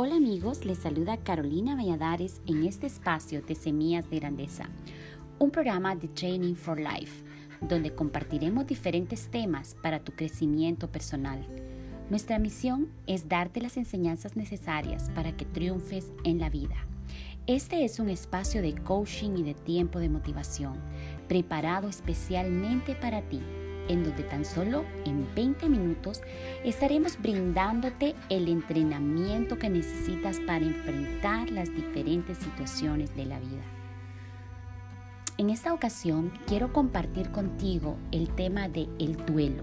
Hola amigos, les saluda Carolina Valladares en este espacio de Semillas de Grandeza, un programa de Training for Life, donde compartiremos diferentes temas para tu crecimiento personal. Nuestra misión es darte las enseñanzas necesarias para que triunfes en la vida. Este es un espacio de coaching y de tiempo de motivación, preparado especialmente para ti en donde tan solo en 20 minutos estaremos brindándote el entrenamiento que necesitas para enfrentar las diferentes situaciones de la vida. En esta ocasión quiero compartir contigo el tema de el duelo,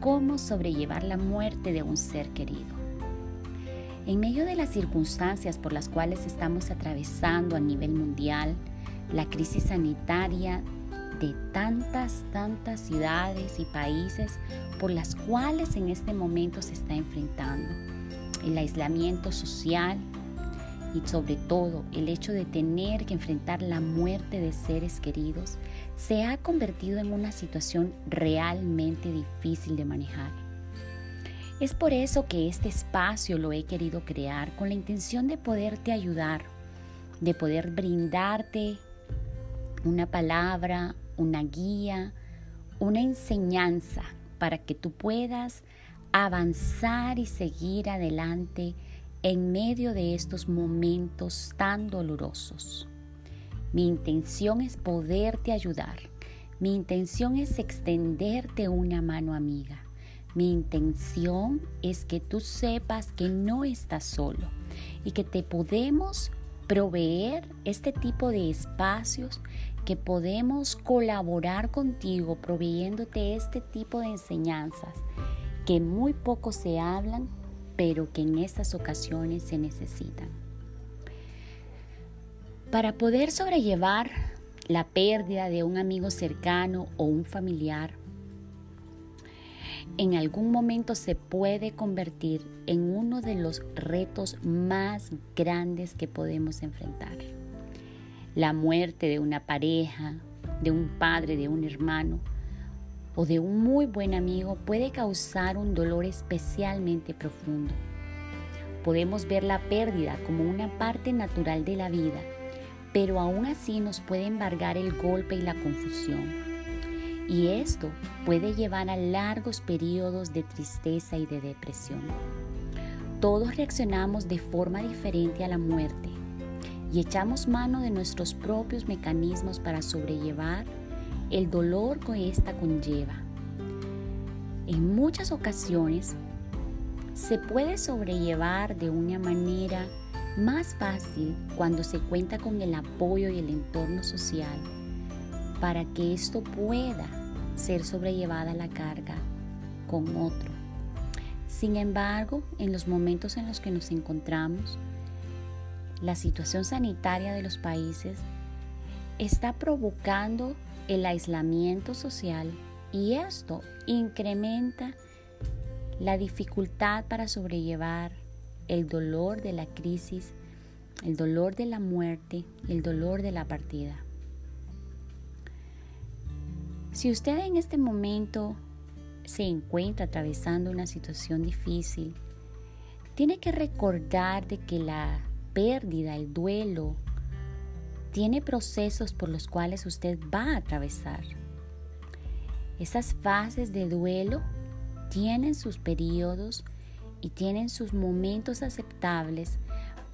cómo sobrellevar la muerte de un ser querido. En medio de las circunstancias por las cuales estamos atravesando a nivel mundial, la crisis sanitaria de tantas, tantas ciudades y países por las cuales en este momento se está enfrentando. El aislamiento social y sobre todo el hecho de tener que enfrentar la muerte de seres queridos se ha convertido en una situación realmente difícil de manejar. Es por eso que este espacio lo he querido crear con la intención de poderte ayudar, de poder brindarte una palabra, una guía, una enseñanza para que tú puedas avanzar y seguir adelante en medio de estos momentos tan dolorosos. Mi intención es poderte ayudar. Mi intención es extenderte una mano amiga. Mi intención es que tú sepas que no estás solo y que te podemos proveer este tipo de espacios que podemos colaborar contigo proveyéndote este tipo de enseñanzas que muy poco se hablan, pero que en estas ocasiones se necesitan. Para poder sobrellevar la pérdida de un amigo cercano o un familiar, en algún momento se puede convertir en uno de los retos más grandes que podemos enfrentar la muerte de una pareja, de un padre, de un hermano o de un muy buen amigo puede causar un dolor especialmente profundo. Podemos ver la pérdida como una parte natural de la vida, pero aún así nos puede embargar el golpe y la confusión. Y esto puede llevar a largos periodos de tristeza y de depresión. Todos reaccionamos de forma diferente a la muerte y echamos mano de nuestros propios mecanismos para sobrellevar el dolor que ésta conlleva. En muchas ocasiones se puede sobrellevar de una manera más fácil cuando se cuenta con el apoyo y el entorno social para que esto pueda ser sobrellevada la carga con otro. Sin embargo, en los momentos en los que nos encontramos, la situación sanitaria de los países está provocando el aislamiento social y esto incrementa la dificultad para sobrellevar el dolor de la crisis, el dolor de la muerte, el dolor de la partida. Si usted en este momento se encuentra atravesando una situación difícil, tiene que recordar de que la pérdida, el duelo, tiene procesos por los cuales usted va a atravesar. Esas fases de duelo tienen sus periodos y tienen sus momentos aceptables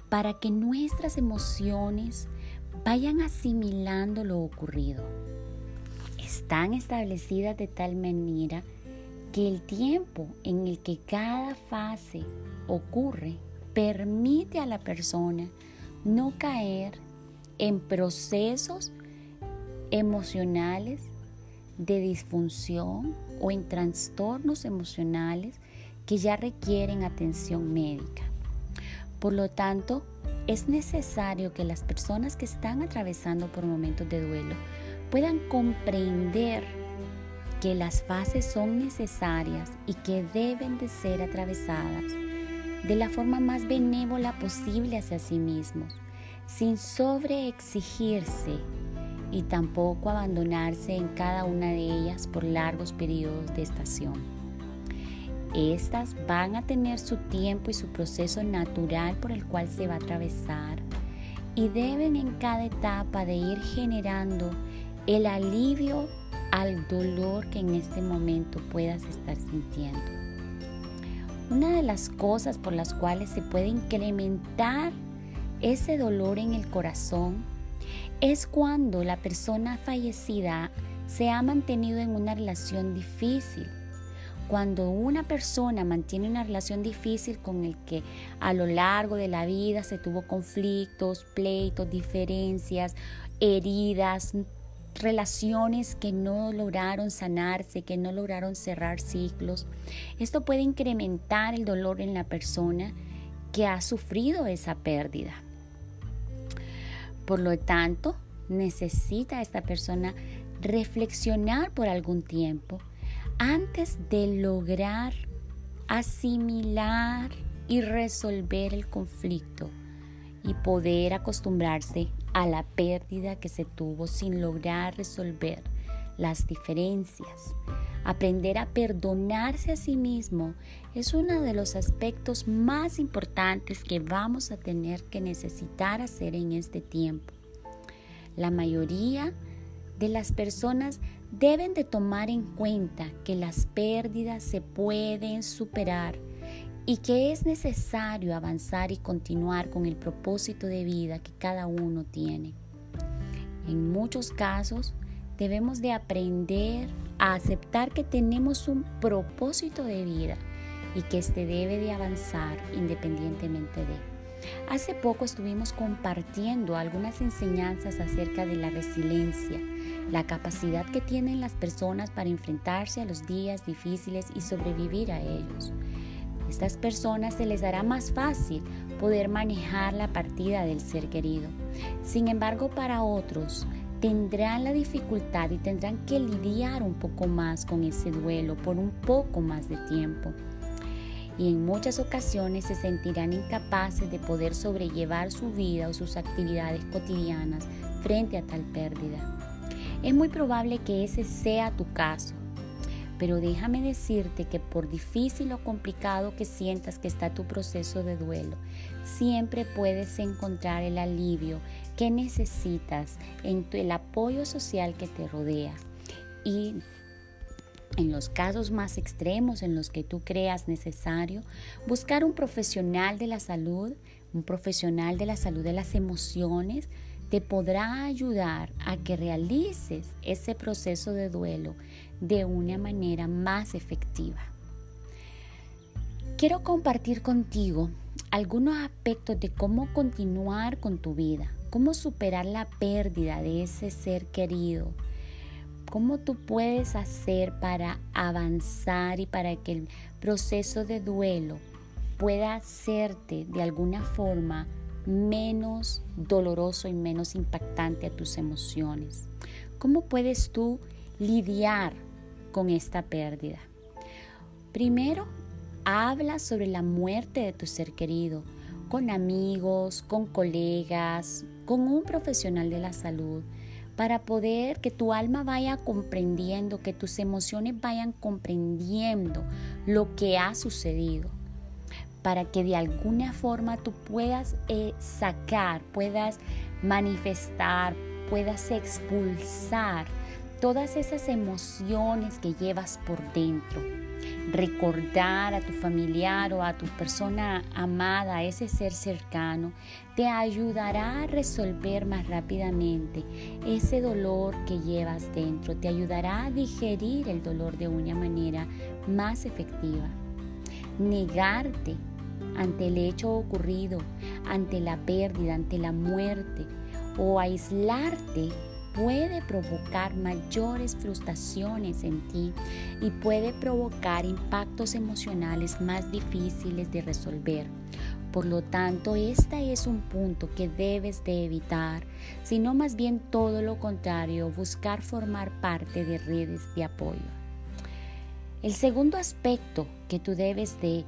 para que nuestras emociones vayan asimilando lo ocurrido. Están establecidas de tal manera que el tiempo en el que cada fase ocurre permite a la persona no caer en procesos emocionales de disfunción o en trastornos emocionales que ya requieren atención médica. Por lo tanto, es necesario que las personas que están atravesando por momentos de duelo puedan comprender que las fases son necesarias y que deben de ser atravesadas de la forma más benévola posible hacia sí mismos, sin sobreexigirse y tampoco abandonarse en cada una de ellas por largos periodos de estación. Estas van a tener su tiempo y su proceso natural por el cual se va a atravesar y deben en cada etapa de ir generando el alivio al dolor que en este momento puedas estar sintiendo. Una de las cosas por las cuales se puede incrementar ese dolor en el corazón es cuando la persona fallecida se ha mantenido en una relación difícil. Cuando una persona mantiene una relación difícil con el que a lo largo de la vida se tuvo conflictos, pleitos, diferencias, heridas, relaciones que no lograron sanarse, que no lograron cerrar ciclos. Esto puede incrementar el dolor en la persona que ha sufrido esa pérdida. Por lo tanto, necesita esta persona reflexionar por algún tiempo antes de lograr asimilar y resolver el conflicto y poder acostumbrarse a la pérdida que se tuvo sin lograr resolver las diferencias. Aprender a perdonarse a sí mismo es uno de los aspectos más importantes que vamos a tener que necesitar hacer en este tiempo. La mayoría de las personas deben de tomar en cuenta que las pérdidas se pueden superar y que es necesario avanzar y continuar con el propósito de vida que cada uno tiene. En muchos casos debemos de aprender a aceptar que tenemos un propósito de vida y que éste debe de avanzar independientemente de. Hace poco estuvimos compartiendo algunas enseñanzas acerca de la resiliencia, la capacidad que tienen las personas para enfrentarse a los días difíciles y sobrevivir a ellos estas personas se les hará más fácil poder manejar la partida del ser querido. Sin embargo, para otros tendrán la dificultad y tendrán que lidiar un poco más con ese duelo por un poco más de tiempo. Y en muchas ocasiones se sentirán incapaces de poder sobrellevar su vida o sus actividades cotidianas frente a tal pérdida. Es muy probable que ese sea tu caso pero déjame decirte que por difícil o complicado que sientas que está tu proceso de duelo, siempre puedes encontrar el alivio que necesitas en el apoyo social que te rodea. Y en los casos más extremos en los que tú creas necesario, buscar un profesional de la salud, un profesional de la salud de las emociones, te podrá ayudar a que realices ese proceso de duelo de una manera más efectiva. Quiero compartir contigo algunos aspectos de cómo continuar con tu vida, cómo superar la pérdida de ese ser querido, cómo tú puedes hacer para avanzar y para que el proceso de duelo pueda hacerte de alguna forma menos doloroso y menos impactante a tus emociones. ¿Cómo puedes tú lidiar con esta pérdida. Primero, habla sobre la muerte de tu ser querido, con amigos, con colegas, con un profesional de la salud, para poder que tu alma vaya comprendiendo, que tus emociones vayan comprendiendo lo que ha sucedido, para que de alguna forma tú puedas eh, sacar, puedas manifestar, puedas expulsar todas esas emociones que llevas por dentro. Recordar a tu familiar o a tu persona amada, a ese ser cercano, te ayudará a resolver más rápidamente ese dolor que llevas dentro, te ayudará a digerir el dolor de una manera más efectiva. Negarte ante el hecho ocurrido, ante la pérdida, ante la muerte o aislarte puede provocar mayores frustraciones en ti y puede provocar impactos emocionales más difíciles de resolver. Por lo tanto, este es un punto que debes de evitar, sino más bien todo lo contrario, buscar formar parte de redes de apoyo. El segundo aspecto que tú debes de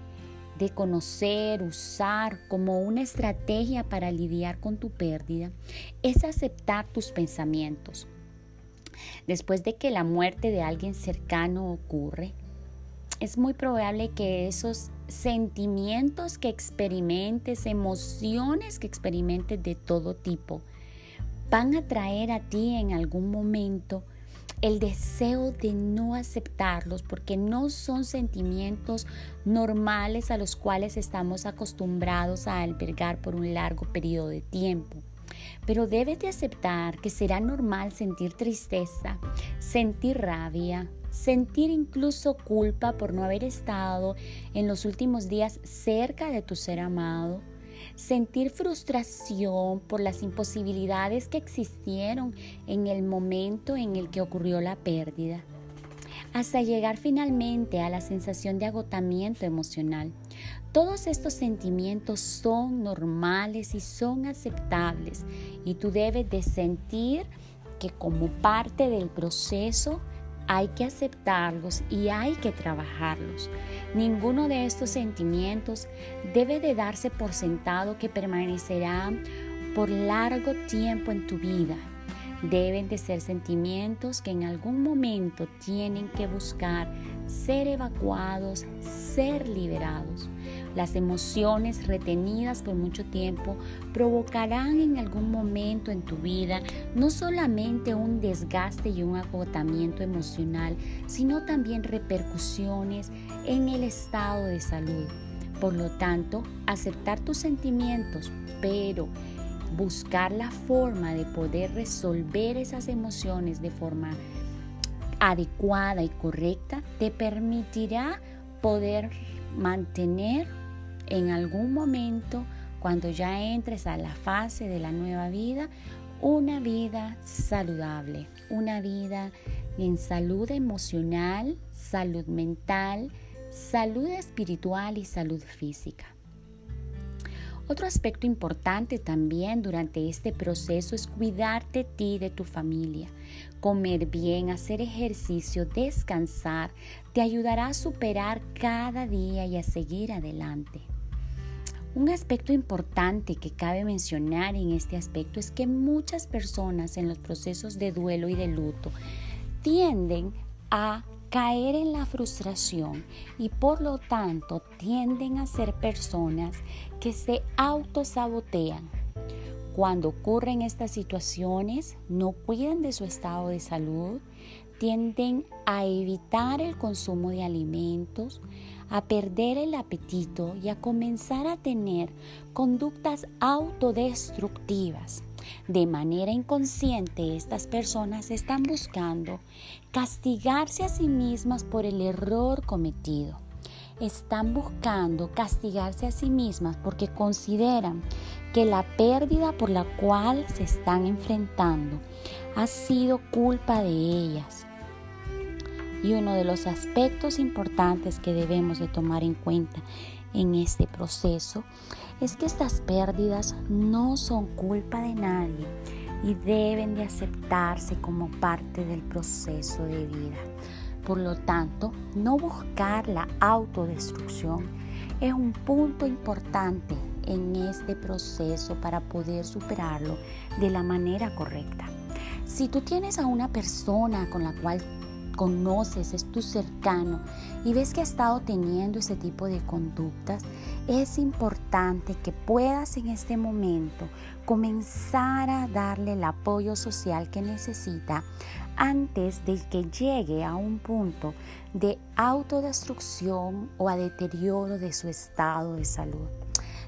de conocer, usar como una estrategia para lidiar con tu pérdida, es aceptar tus pensamientos. Después de que la muerte de alguien cercano ocurre, es muy probable que esos sentimientos que experimentes, emociones que experimentes de todo tipo, van a traer a ti en algún momento el deseo de no aceptarlos porque no son sentimientos normales a los cuales estamos acostumbrados a albergar por un largo periodo de tiempo. Pero debes de aceptar que será normal sentir tristeza, sentir rabia, sentir incluso culpa por no haber estado en los últimos días cerca de tu ser amado, sentir frustración por las imposibilidades que existieron en el momento en el que ocurrió la pérdida, hasta llegar finalmente a la sensación de agotamiento emocional. Todos estos sentimientos son normales y son aceptables y tú debes de sentir que como parte del proceso hay que aceptarlos y hay que trabajarlos. Ninguno de estos sentimientos debe de darse por sentado que permanecerán por largo tiempo en tu vida. Deben de ser sentimientos que en algún momento tienen que buscar ser evacuados, ser liberados. Las emociones retenidas por mucho tiempo provocarán en algún momento en tu vida no solamente un desgaste y un agotamiento emocional, sino también repercusiones en el estado de salud. Por lo tanto, aceptar tus sentimientos, pero buscar la forma de poder resolver esas emociones de forma adecuada y correcta te permitirá poder mantener en algún momento, cuando ya entres a la fase de la nueva vida, una vida saludable, una vida en salud emocional, salud mental, salud espiritual y salud física. Otro aspecto importante también durante este proceso es cuidarte de ti de tu familia. Comer bien, hacer ejercicio, descansar, te ayudará a superar cada día y a seguir adelante. Un aspecto importante que cabe mencionar en este aspecto es que muchas personas en los procesos de duelo y de luto tienden a caer en la frustración y por lo tanto tienden a ser personas que se autosabotean. Cuando ocurren estas situaciones, no cuidan de su estado de salud, tienden a evitar el consumo de alimentos, a perder el apetito y a comenzar a tener conductas autodestructivas. De manera inconsciente, estas personas están buscando castigarse a sí mismas por el error cometido. Están buscando castigarse a sí mismas porque consideran que la pérdida por la cual se están enfrentando ha sido culpa de ellas y uno de los aspectos importantes que debemos de tomar en cuenta en este proceso es que estas pérdidas no son culpa de nadie y deben de aceptarse como parte del proceso de vida. Por lo tanto, no buscar la autodestrucción es un punto importante en este proceso para poder superarlo de la manera correcta. Si tú tienes a una persona con la cual conoces, es tu cercano y ves que ha estado teniendo ese tipo de conductas, es importante que puedas en este momento comenzar a darle el apoyo social que necesita antes de que llegue a un punto de autodestrucción o a deterioro de su estado de salud.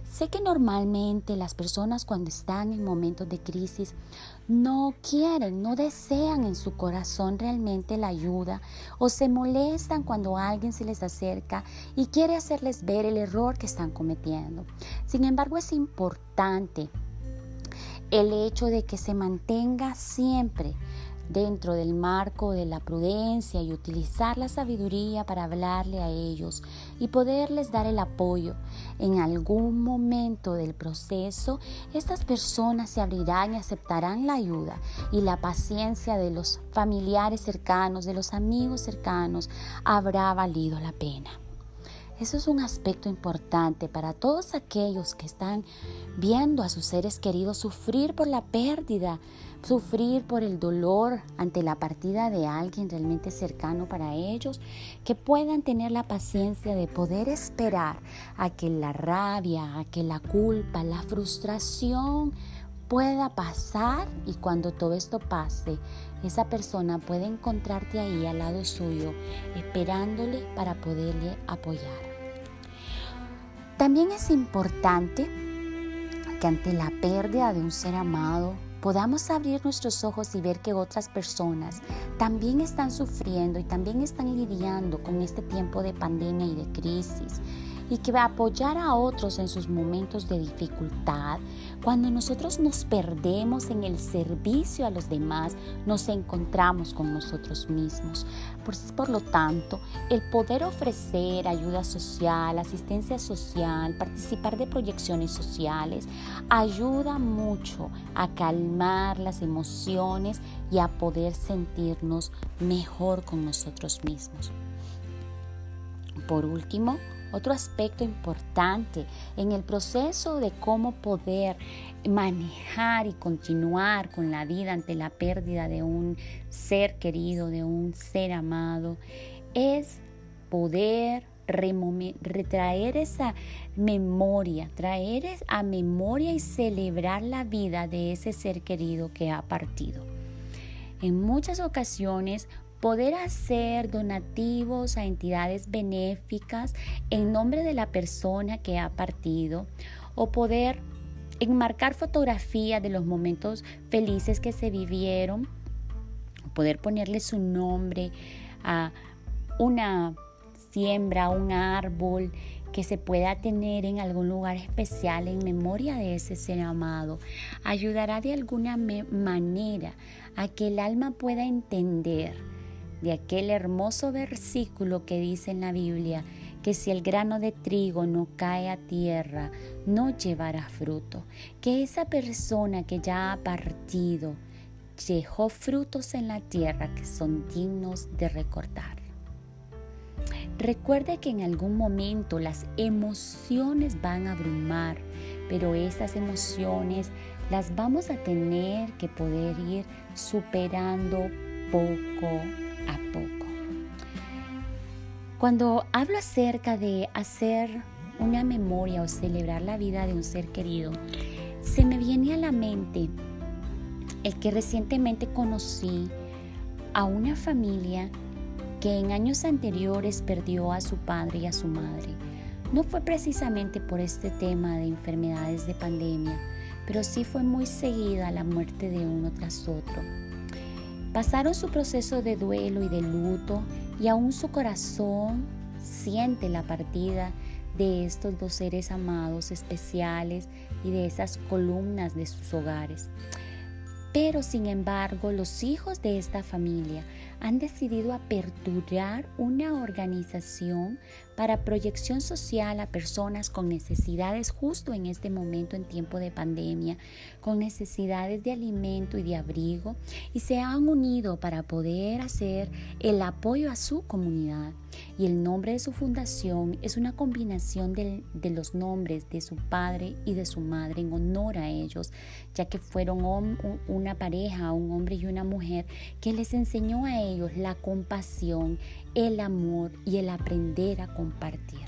Sé que normalmente las personas cuando están en momentos de crisis no quieren, no desean en su corazón realmente la ayuda o se molestan cuando alguien se les acerca y quiere hacerles ver el error que están cometiendo. Sin embargo, es importante el hecho de que se mantenga siempre dentro del marco de la prudencia y utilizar la sabiduría para hablarle a ellos y poderles dar el apoyo. En algún momento del proceso, estas personas se abrirán y aceptarán la ayuda y la paciencia de los familiares cercanos, de los amigos cercanos, habrá valido la pena. Eso es un aspecto importante para todos aquellos que están viendo a sus seres queridos sufrir por la pérdida, sufrir por el dolor ante la partida de alguien realmente cercano para ellos, que puedan tener la paciencia de poder esperar a que la rabia, a que la culpa, la frustración pueda pasar y cuando todo esto pase, esa persona puede encontrarte ahí al lado suyo, esperándole para poderle apoyar. También es importante que ante la pérdida de un ser amado podamos abrir nuestros ojos y ver que otras personas también están sufriendo y también están lidiando con este tiempo de pandemia y de crisis y que va a apoyar a otros en sus momentos de dificultad. Cuando nosotros nos perdemos en el servicio a los demás, nos encontramos con nosotros mismos. Por, por lo tanto, el poder ofrecer ayuda social, asistencia social, participar de proyecciones sociales, ayuda mucho a calmar las emociones y a poder sentirnos mejor con nosotros mismos. Por último, otro aspecto importante en el proceso de cómo poder manejar y continuar con la vida ante la pérdida de un ser querido, de un ser amado, es poder retraer esa memoria, traer a memoria y celebrar la vida de ese ser querido que ha partido. En muchas ocasiones poder hacer donativos a entidades benéficas en nombre de la persona que ha partido o poder enmarcar fotografías de los momentos felices que se vivieron, poder ponerle su nombre a una siembra, un árbol que se pueda tener en algún lugar especial en memoria de ese ser amado, ayudará de alguna manera a que el alma pueda entender de aquel hermoso versículo que dice en la Biblia que si el grano de trigo no cae a tierra, no llevará fruto, que esa persona que ya ha partido dejó frutos en la tierra que son dignos de recordar. Recuerde que en algún momento las emociones van a abrumar, pero esas emociones las vamos a tener que poder ir superando poco poco. Cuando hablo acerca de hacer una memoria o celebrar la vida de un ser querido, se me viene a la mente el que recientemente conocí a una familia que en años anteriores perdió a su padre y a su madre. No fue precisamente por este tema de enfermedades de pandemia, pero sí fue muy seguida la muerte de uno tras otro. Pasaron su proceso de duelo y de luto y aún su corazón siente la partida de estos dos seres amados especiales y de esas columnas de sus hogares. Pero sin embargo, los hijos de esta familia han decidido aperturar una organización para proyección social a personas con necesidades justo en este momento en tiempo de pandemia, con necesidades de alimento y de abrigo, y se han unido para poder hacer el apoyo a su comunidad. Y el nombre de su fundación es una combinación de, los nombres de su padre y de su madre en honor a ellos, ya que fueron una pareja, un hombre y una mujer, que les enseñó a ellos la compasión, el amor y el aprender a compartir.